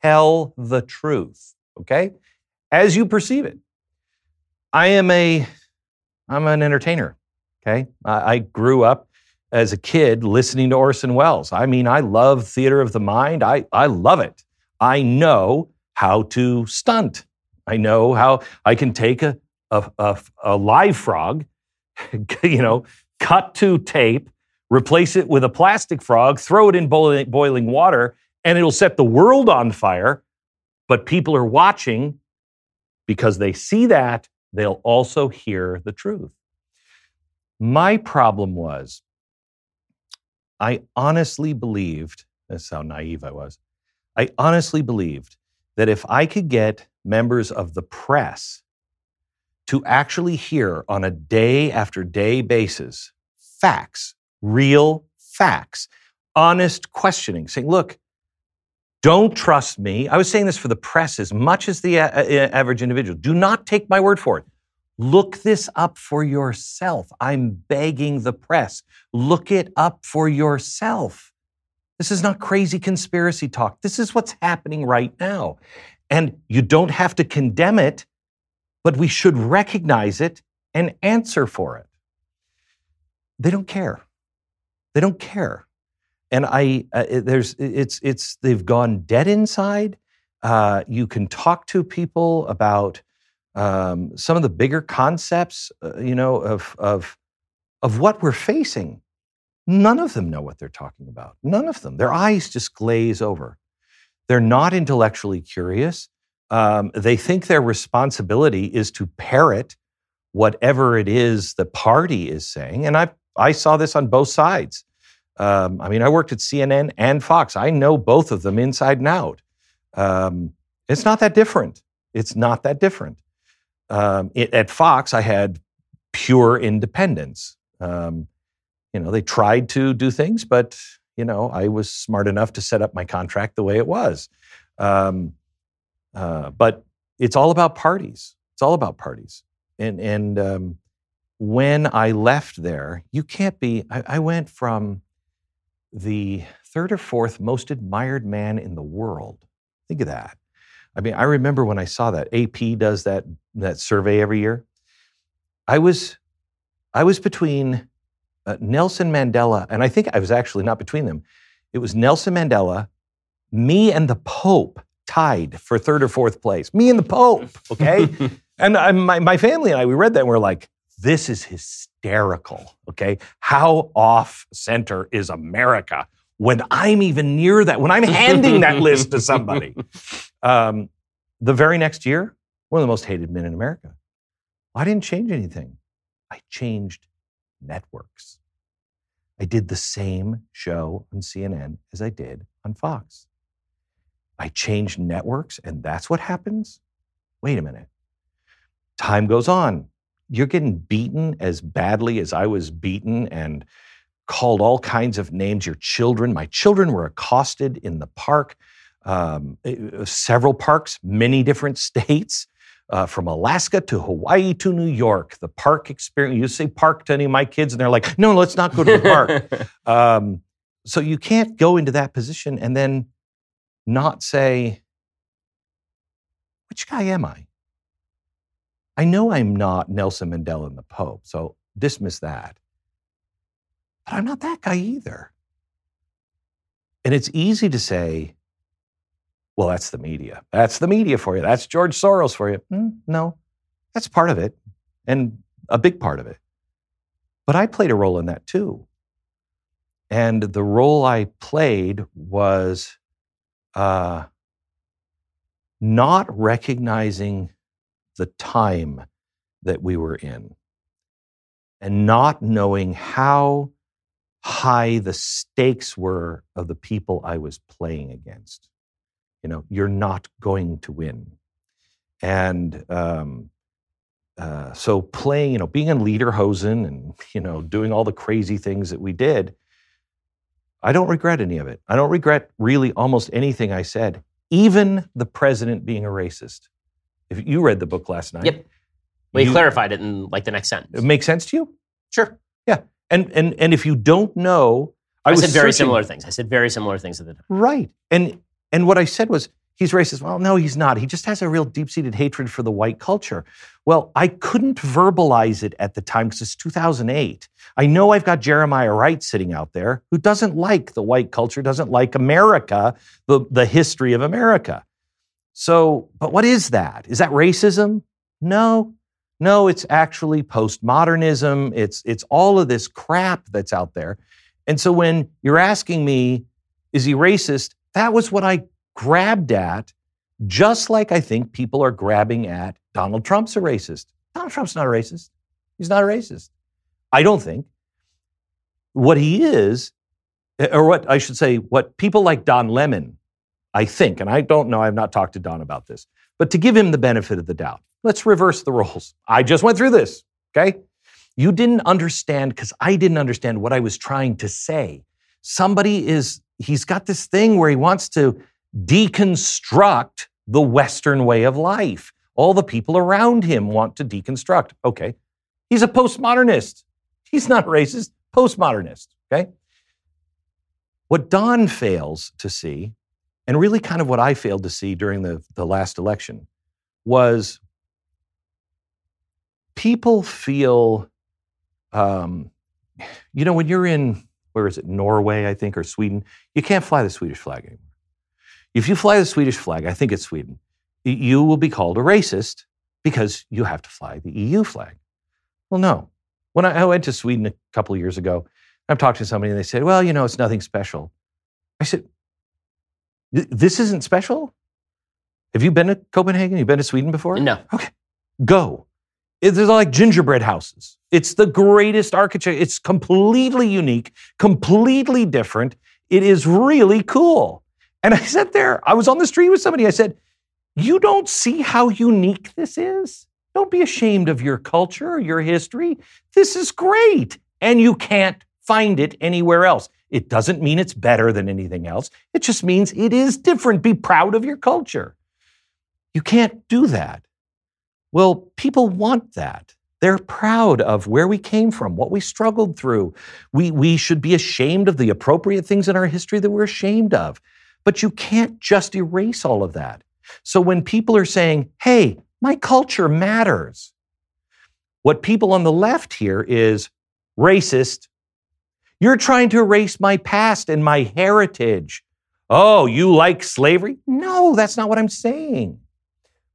tell the truth. Okay? As you perceive it. I am a I'm an entertainer. Okay? I, I grew up as a kid listening to Orson Welles. I mean, I love theater of the mind. I, I love it. I know how to stunt. I know how I can take a, a, a, a live frog, (laughs) you know, cut to tape, replace it with a plastic frog, throw it in boiling, boiling water, and it'll set the world on fire. But people are watching because they see that, they'll also hear the truth. My problem was, I honestly believed, that's how naive I was. I honestly believed that if I could get members of the press to actually hear on a day after day basis facts, real facts, honest questioning, saying, look, don't trust me. I was saying this for the press as much as the average individual. Do not take my word for it. Look this up for yourself. I'm begging the press. Look it up for yourself. This is not crazy conspiracy talk. This is what's happening right now. And you don't have to condemn it, but we should recognize it and answer for it. They don't care. They don't care. And I, uh, there's, it's, it's, they've gone dead inside. Uh, you can talk to people about um, some of the bigger concepts, uh, you know, of, of, of what we're facing. None of them know what they're talking about. None of them. Their eyes just glaze over. They're not intellectually curious. Um, they think their responsibility is to parrot whatever it is the party is saying. And I, I saw this on both sides. Um, I mean, I worked at CNN and Fox. I know both of them inside and out. Um, it's not that different. It's not that different. Um, it, at Fox, I had pure independence. Um, you know, they tried to do things, but you know, I was smart enough to set up my contract the way it was. Um, uh, but it's all about parties. It's all about parties. And and um, when I left there, you can't be. I, I went from the third or fourth most admired man in the world. Think of that. I mean, I remember when I saw that. AP does that that survey every year. I was I was between uh, Nelson Mandela, and I think I was actually not between them. It was Nelson Mandela, me, and the Pope tied for third or fourth place. Me and the Pope, okay? (laughs) and I, my, my family and I, we read that and we're like, this is hysterical, okay? How off center is America when I'm even near that, when I'm handing that list to somebody? (laughs) Um, the very next year, one of the most hated men in America. I didn't change anything. I changed networks. I did the same show on CNN as I did on Fox. I changed networks, and that's what happens? Wait a minute. Time goes on. You're getting beaten as badly as I was beaten and called all kinds of names. Your children, my children were accosted in the park, um, eh, several parks, many different (laughs) states uh, from Alaska to Hawaii to New York. The park experience. You say park to any of my kids, and they're like, "No, let's not go to the park." (laughs) um, so you can't go into that position and then not say, "Which guy am I?" I know I'm not Nelson Mandela and the Pope, so dismiss that. But I'm not that guy either. And it's easy to say, well, that's the media. That's the media for you. That's George Soros for you. Mm, no, that's part of it and a big part of it. But I played a role in that too. And the role I played was uh, not recognizing the time that we were in and not knowing how high the stakes were of the people I was playing against you know, you're not going to win. And um, uh, so playing, you know, being in Lederhosen and, you know, doing all the crazy things that we did, I don't regret any of it. I don't regret really almost anything I said, even the president being a racist. If you read the book last night. Yep. We you, clarified it in like the next sentence. It makes sense to you? Sure. Yeah. And and and if you don't know, I, I said very searching, similar things. I said very similar things at the time. Right. And and what I said was, he's racist. Well, no, he's not. He just has a real deep seated hatred for the white culture. Well, I couldn't verbalize it at the time because it's 2008. I know I've got Jeremiah Wright sitting out there who doesn't like the white culture, doesn't like America, the, the history of America. So, but what is that? Is that racism? No. No, it's actually postmodernism. It's, it's all of this crap that's out there. And so when you're asking me, is he racist? That was what I grabbed at, just like I think people are grabbing at Donald Trump's a racist. Donald Trump's not a racist. He's not a racist. I don't think. What he is, eh, or what I should say, what people like Don Lemon, I think, and I don't know, I've not talked to Don about this, but to give him the benefit of the doubt, let's reverse the roles. I just went through this, okay? You didn't understand because I didn't understand what I was trying to say. Somebody is he's got this thing where he wants to deconstruct the Western way of life. All the people around him want to deconstruct. Okay. He's a postmodernist. He's not racist, postmodernist. Okay. What Don fails to see, and really kind of what I failed to see during the, the last election, was people feel, um, you know, when you're in where is it, Norway, I think, or Sweden, you can't fly the Swedish flag anymore. If you fly the Swedish flag, I think it's Sweden, you will be called a racist because you have to fly the EU flag. Well, no. When I, I went to Sweden a couple of years ago, I'm talking to somebody and they said, well, you know, it's nothing special. I said, this isn't special? Have you been to Copenhagen? You've been to Sweden before? No. Okay. Go. It's like gingerbread houses. It's the greatest architecture. It's completely unique, completely different. It is really cool. And I sat there, I was on the street with somebody. I said, You don't see how unique this is? Don't be ashamed of your culture or your history. This is great. And you can't find it anywhere else. It doesn't mean it's better than anything else. It just means it is different. Be proud of your culture. You can't do that. Well, people want that. They're proud of where we came from, what we struggled through. We, we should be ashamed of the appropriate things in our history that we're ashamed of. But you can't just erase all of that. So when people are saying, hey, my culture matters, what people on the left hear is racist. You're trying to erase my past and my heritage. Oh, you like slavery? No, that's not what I'm saying.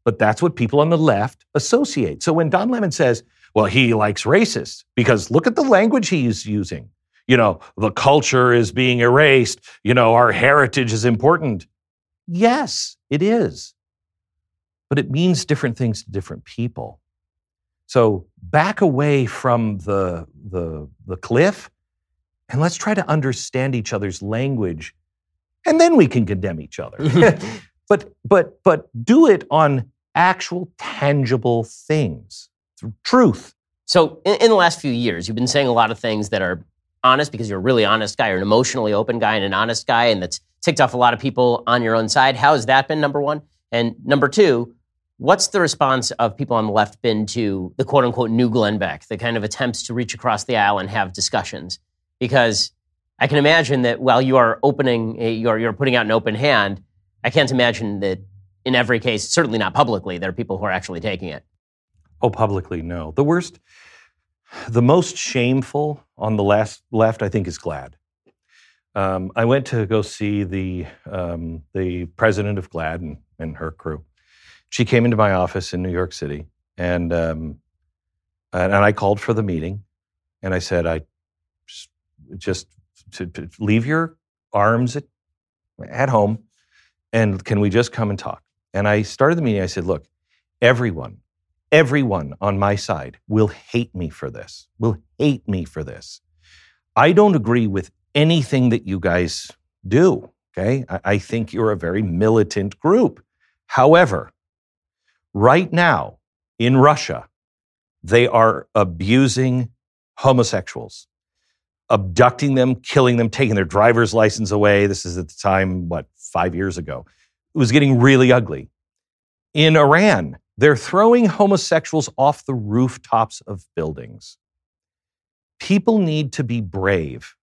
But that's what people on the left associate. So when Don Lemon says, well, he likes racists, because look at the language he's using. You know, the culture is being erased. You know, our heritage is important. Yes, it is. But it means different things to different people. So back away from the, the, the cliff and let's try to understand each other's language. And then we can condemn each other. (laughs) (laughs) but, but, but do it on actual tangible things, truth. So, in, in, the last few years, you've been saying a lot of things that are honest because you're a really honest guy, you're an emotionally open guy and an honest guy, and that's ticked off a lot of people on your own side. How has that been, number one? And number two, what's the response of people on the left been to the quote unquote new Glenn Beck, the kind of attempts to reach across the aisle and have discussions? Because I can imagine that while you are opening, eh, a, you're, you're putting out an open hand, I can't imagine that in every case, certainly not publicly, there are people who are actually taking it. Oh, publicly, no. The worst, the most shameful on the last left, I think, is GLAAD. Um, I went to go see the um, the president of GLAAD and, and, her crew. She came into my office in New York City, and um, and, I called for the meeting, and I said, I just to, to leave your arms at, at home, and can we just come and talk? And I started the meeting. I said, look, everyone, everyone on my side will hate me for this, will hate me for this. I don't agree with anything that you guys do. Okay. I, I think you're a very militant group. However, right now in Russia, they are abusing homosexuals, abducting them, killing them, taking their driver's license away. This is at the time, what, five years ago. It was getting really ugly. In Iran, they're throwing homosexuals off the rooftops of buildings. People need to be brave.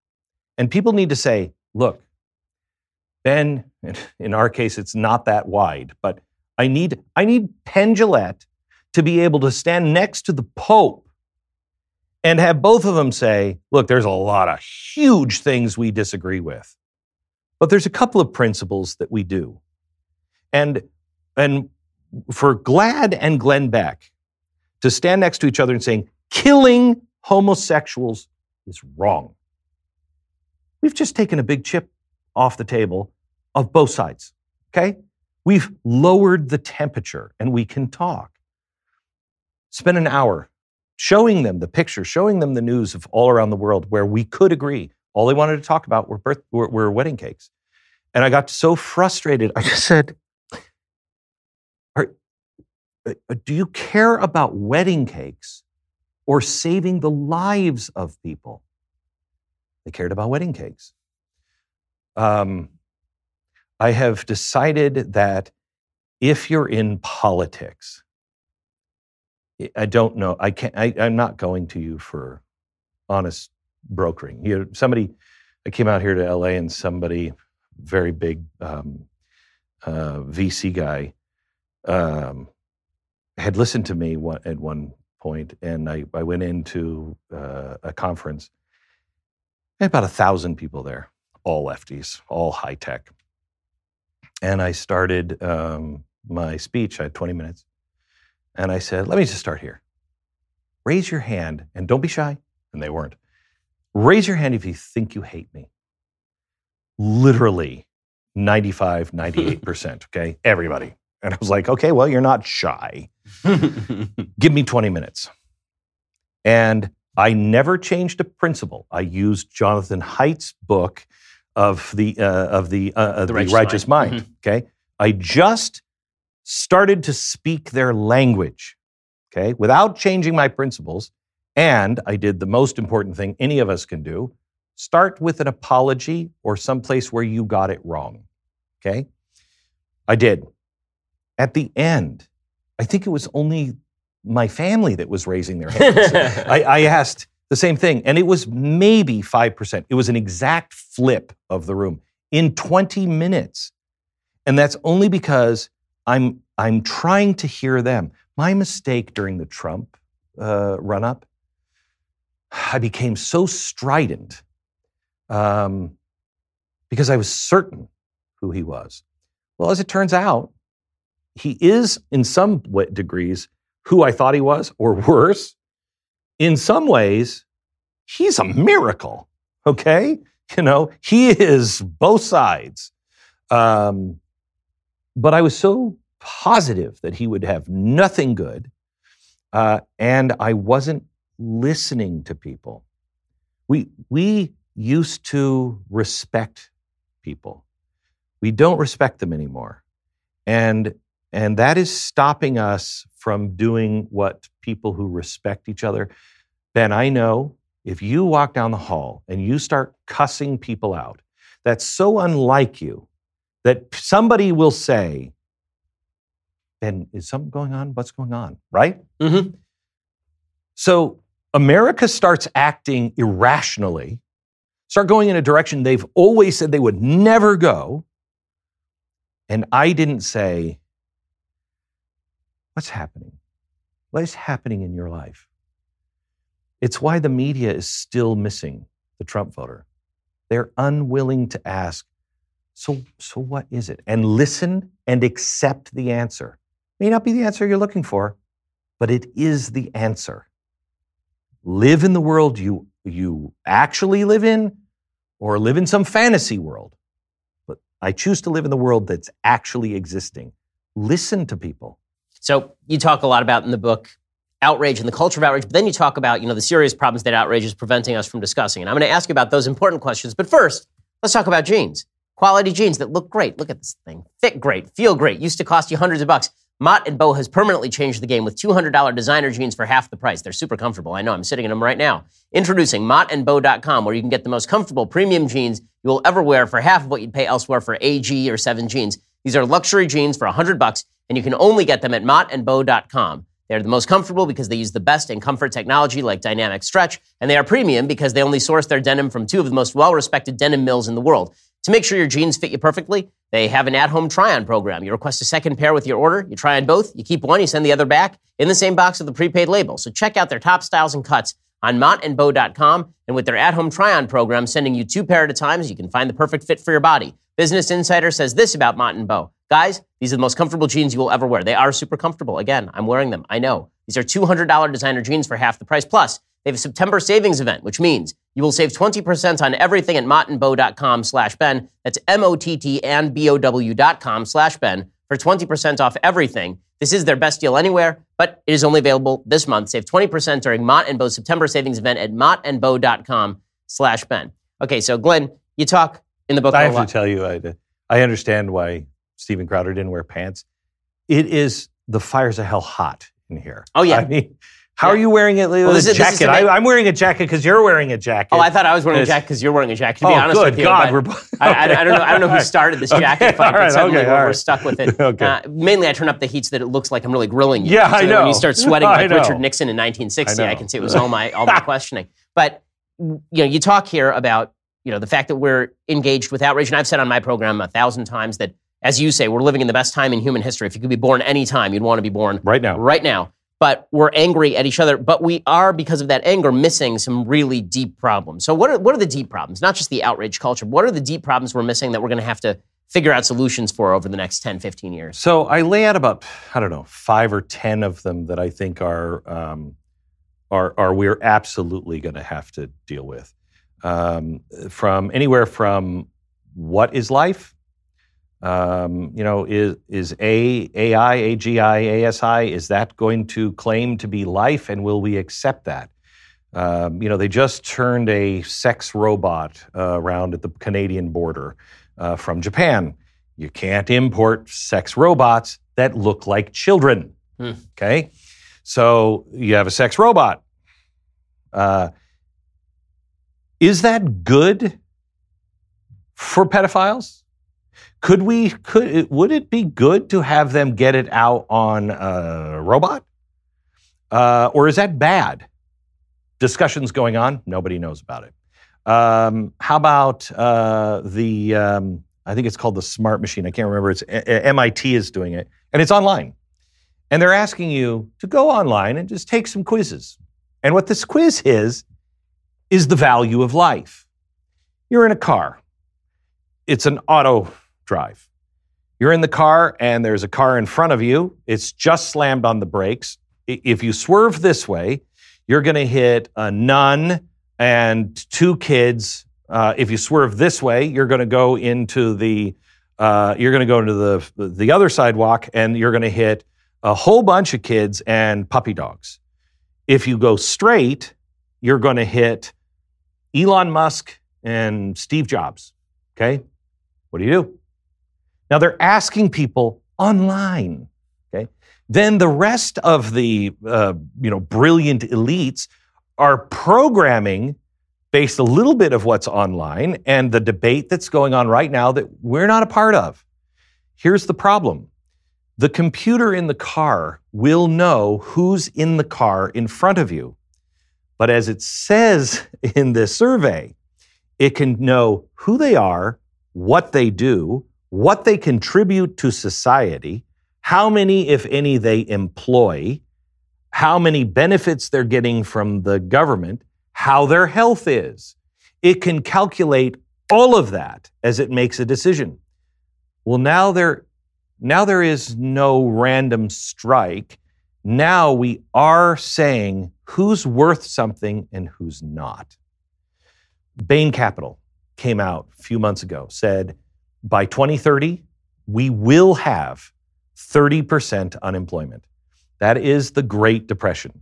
And people need to say, look, Ben, (laughs) in our case, it's not that wide, but I need, I need Penn to be able to stand next to the Pope and have both of them say, look, there's a lot of huge things we disagree with, but there's a couple of principles that we do. And, and for GLAAD and Glenn Beck to stand next to each other and saying, killing homosexuals is wrong. We've just taken a big chip off the table of both sides, okay? We've lowered the temperature and we can talk. Spend an hour showing them the picture, showing them the news of all around the world where we could agree. All they wanted to talk about were, birth, were, were wedding cakes. And I got so frustrated. I just said, uh, uh, do you care about wedding cakes or saving the lives of people? They cared about wedding cakes. Um, I have decided that if you're in politics, I don't know. I can't. I, am not going to you for honest brokering. You know, somebody. I came out here to LA, and somebody very big um, uh, VC guy um, had listened to me one, at one point, and I, I went into uh, a conference. had about a thousand people there, all lefties, all high tech. And I started um, my speech. I had 20 minutes. And I said, let me just start here. Raise your hand and don't be shy. And they weren't. Raise your hand if you think you hate me. Literally 95, 98%. (laughs) Okay. Everybody. And I was like, okay, well, you're not shy. (laughs) Give me 20 minutes. And I never changed a principle. I used Jonathan Haidt's book of the uh, of the, uh, The the, Righteous righteous, Mind. mind. Okay, I just started to speak their language. Okay, without changing my principles, and I did the most important thing any of us can do: start with an apology or someplace where you got it wrong. Okay, I did. At the end, I think it was only my family that was raising their hands. (laughs) I, I asked the same thing, and it was maybe 5%. It was an exact flip of the room in 20 minutes. And that's only because I'm, I'm trying to hear them. My mistake during the Trump uh, run up, I became so strident um, because I was certain who he was. Well, as it turns out, he is, in some degrees, who I thought he was, or worse. In some ways, he's a miracle. Okay, you know he is both sides. Um, but I was so positive that he would have nothing good, uh, and I wasn't listening to people. We we used to respect people. We don't respect them anymore, and and that is stopping us from doing what people who respect each other. Ben, I know if you walk down the hall and you start cussing people out, that's so unlike you that somebody will say, Ben, is something going on? What's going on? Right? Mhm. So America starts acting irrationally, start going in a direction they've always said they would never go. And I didn't say, What's happening? What is happening in your life? It's why the media is still missing the Trump voter. They're unwilling to ask, so, so what is it? And listen and accept the answer. May not be the answer you're looking for, but it is the answer. Live in the world you, you actually live in, or live in some fantasy world. But I choose to live in the world that's actually existing. Listen to people. So you talk a lot about in the book outrage and the culture of outrage, but then you talk about you know the serious problems that outrage is preventing us from discussing. And I'm going to ask you about those important questions. But first, let's talk about jeans. Quality jeans that look great. Look at this thing. Fit great. Feel great. Used to cost you hundreds of bucks. Mott and Bow has permanently changed the game with $200 designer jeans for half the price. They're super comfortable. I know. I'm sitting in them right now. Introducing mottandbow.com, where you can get the most comfortable premium jeans you will ever wear for half of what you'd pay elsewhere for AG or 7 jeans. These are luxury jeans for 100 bucks, and you can only get them at mottandbow.com. They're the most comfortable because they use the best in comfort technology like dynamic stretch, and they are premium because they only source their denim from two of the most well-respected denim mills in the world. To make sure your jeans fit you perfectly, they have an at-home try-on program. You request a second pair with your order, you try on both, you keep one, you send the other back in the same box with the prepaid label. So check out their top styles and cuts on mottandbow.com, and with their at-home try-on program, sending you two pair at a time, so you can find the perfect fit for your body. Business Insider says this about Mott and Bow. Guys, these are the most comfortable jeans you will ever wear. They are super comfortable. Again, I'm wearing them. I know. These are $200 designer jeans for half the price. Plus, they have a September savings event, which means you will save 20% on everything at mottandbow.com slash Ben. That's M-O-T-T and B-O-W dot com slash Ben for 20% off everything. This is their best deal anywhere, but it is only available this month. Save 20% during Mott and Bow's September savings event at mottandbow.com slash Ben. Okay, so Glenn, you talk in the book I have lot. to tell you, I, I understand why Steven Crowder didn't wear pants. It is the fires of hell hot in here. Oh, yeah. I mean, how Yeah. are you wearing it Well, a this is- this is jacket? make- I, I'm wearing a jacket because you're wearing a jacket. Oh, I thought I was wearing a jacket because you're wearing a jacket. To be oh, honest good with you, God, we're both. I, I, I don't know. I don't know who (laughs) started this Okay, jacket fight, all right, but suddenly okay, we're, we're stuck with it. (laughs) Okay. Uh, mainly, I turn up the heat so that it looks like I'm really grilling you. Yeah, so I know. When you start sweating (laughs) like. Richard Nixon in 1960, I, I can see it was all my all my questioning. But you know, you talk here about you know the fact that we're engaged with outrage, and I've said on my program a thousand times that, as you say, we're living in the best time in human history. If you could be born any time, you'd want to be born right now. right now. But we're angry at each other. But we are, because of that anger, missing some really deep problems. So, what are, what are the deep problems? Not just the outrage culture. What are the deep problems we're missing that we're going to have to figure out solutions for over the next 10, 15 years? So I lay out about I don't know five or ten of them that I think are um, are are we're absolutely going to have to deal with. Um, from anywhere from what is life? Um, you know, is is A AI AGI ASI is that going to claim to be life, and will we accept that? Um, you know, they just turned a sex robot uh, around at the Canadian border uh, from Japan. You can't import sex robots that look like children. Hmm. Okay, so you have a sex robot. Uh, is that good for pedophiles? Could we? Could it, would it be good to have them get it out on a robot, uh, or is that bad? Discussions going on. Nobody knows about it. Um, how about uh, the? Um, I think it's called the Smart Machine. I can't remember. It's MIT is doing it, and it's online. And they're asking you to go online and just take some quizzes. And what this quiz is is the value of life. You're in a car. It's an auto drive. You're in the car and there's a car in front of you. It's just slammed on the brakes. If you swerve this way, you're going to hit a nun and two kids. Uh, if you swerve this way, you're going to go into the uh, you're going to go into the the other sidewalk and you're going to hit a whole bunch of kids and puppy dogs. If you go straight, you're going to hit Elon Musk and Steve Jobs. Okay, what do you do? Now they're asking people online. Okay, then the rest of the uh, you know brilliant elites are programming based a little bit of what's online and the debate that's going on right now that we're not a part of. Here's the problem. The computer in the car will know who's in the car in front of you. But as it says (laughs) in this survey, it can know who they are, what they do, what they contribute to society, how many, if any, they employ, how many benefits they're getting from the government, how their health is. It can calculate all of that as it makes a decision. Well, now there, now there is no random strike. Now we are saying who's worth something and who's not. Bain Capital came out a few months ago, said by 2030, we will have 30% unemployment. That is the Great Depression.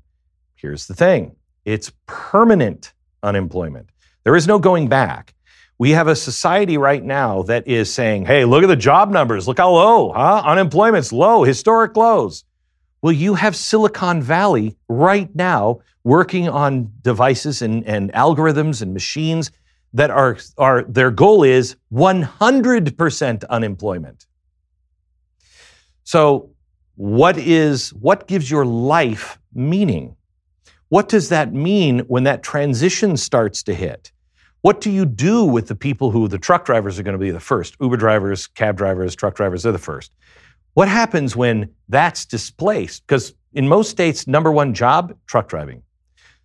Here's the thing it's permanent unemployment. There is no going back. We have a society right now that is saying, hey, look at the job numbers. Look how low, huh? Unemployment's low, historic lows. Well, you have Silicon Valley right now working on devices and, and algorithms and machines that are, are their goal is 100% unemployment. So, what is what gives your life meaning? What does that mean when that transition starts to hit? What do you do with the people who the truck drivers are going to be the first? Uber drivers, cab drivers, truck drivers, they're the first. What happens when that's displaced? Because in most states, number one job, truck driving.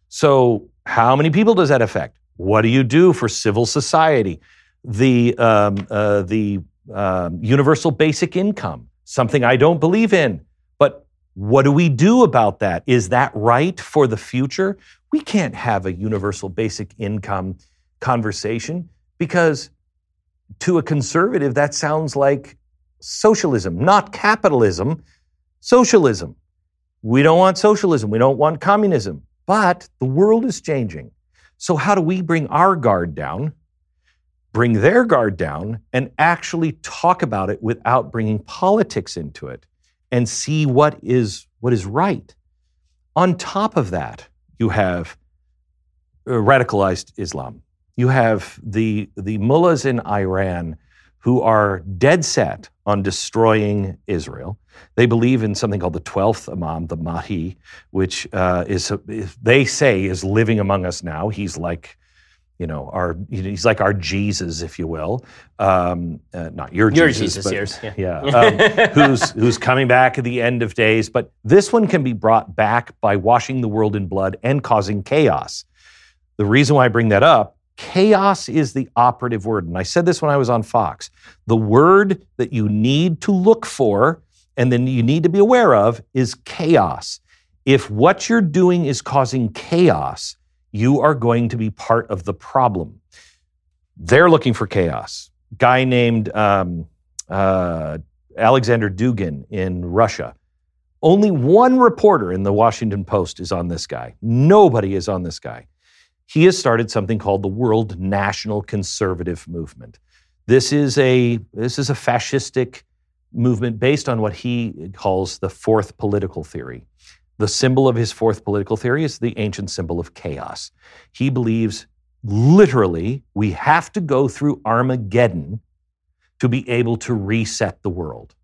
So, how many people does that affect? What do you do for civil society? The, um, uh, the um, universal basic income, something I don't believe in. But what do we do about that? Is that right for the future? We can't have a universal basic income conversation because to a conservative, that sounds like socialism, not capitalism, socialism. We don't want socialism. We don't want communism. But the world is changing. So, how do we bring our guard down, bring their guard down, and actually talk about it without bringing politics into it and see what is, what is right? On top of that, you have uh, radicalized Islam. You have the, the mullahs in Iran who are dead set on destroying Israel. They believe in something called the 12th Imam, the Mahdi, which uh, is, they say, is living among us now. He's like, you know, our he's like our Jesus, if you will. Um, uh, not your, your Jesus, Jesus but, yeah, yeah (laughs) um, who's who's coming back at the end of days. But this one can be brought back by washing the world in blood and causing chaos. The reason why I bring that up Chaos is the operative word. And I said this when I was on Fox. The word that you need to look for and then you need to be aware of is chaos. If what you're doing is causing chaos, you are going to be part of the problem. They're looking for chaos. Guy named um, uh, Alexander Dugin in Russia. Only one reporter in the Washington Post is on this guy. Nobody is on this guy he has started something called the World National Conservative Movement. This is a this is a fascistic movement based on what he calls the fourth political theory. The symbol of his fourth political theory is the ancient symbol of chaos. He believes literally we have to go through Armageddon to be able to reset the world.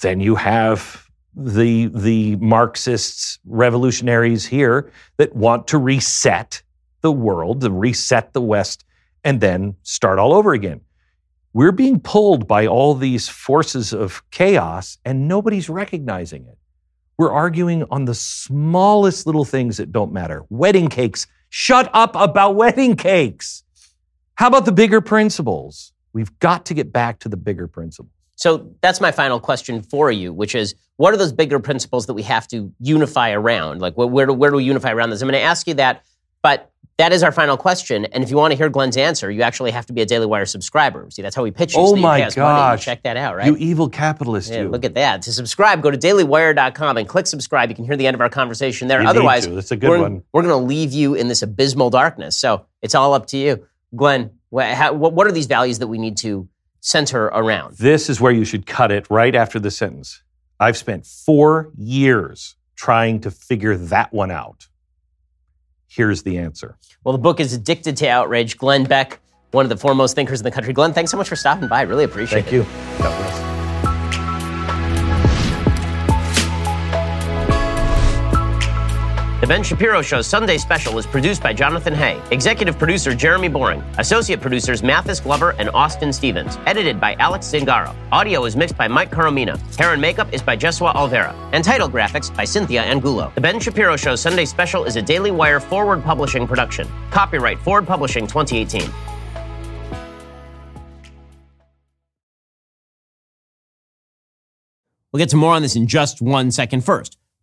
Then you have the, the Marxists, revolutionaries here that want to reset the world, to reset the West, and then start all over again. We're being pulled by all these forces of chaos, and nobody's recognizing it. We're arguing on the smallest little things that don't matter. Wedding cakes. Shut up about wedding cakes. How about the bigger principles? We've got to get back to the bigger principles. So that's my final question for you, which is what are those bigger principles that we have to unify around? Like, where do, where do we unify around this? I'm going to ask you that, but that is our final question. And if you want to hear Glenn's answer, you actually have to be a Daily Wire subscriber. See, that's how we pitch you. Oh so my gosh. Check that out, right? You evil capitalist, yeah, you. Look at that. To subscribe, go to dailywire.com and click subscribe. You can hear the end of our conversation there. You Otherwise, That's a good we're, one. we're going to leave you in this abysmal darkness. So it's all up to you. Glenn, how, what are these values that we need to center around? This is where you should cut it right after the sentence. I've spent four years trying to figure that one out. Here's the answer. Well, the book is Addicted to Outrage. Glenn Beck, one of the foremost thinkers in the country. Glenn, thanks so much for stopping by. I really appreciate Thank it. Thank you. Ben Shapiro Show Sunday special is produced by Jonathan Hay, executive producer Jeremy Boring, associate producers Mathis Glover and Austin Stevens, edited by Alex Zingaro. Audio is mixed by Mike Coromina. Hair and makeup is by Jesua Alvera, and title graphics by Cynthia Angulo. The Ben Shapiro Show Sunday special is a Daily Wire Forward Publishing production. Copyright Forward Publishing 2018. We'll get to more on this in just one second. First,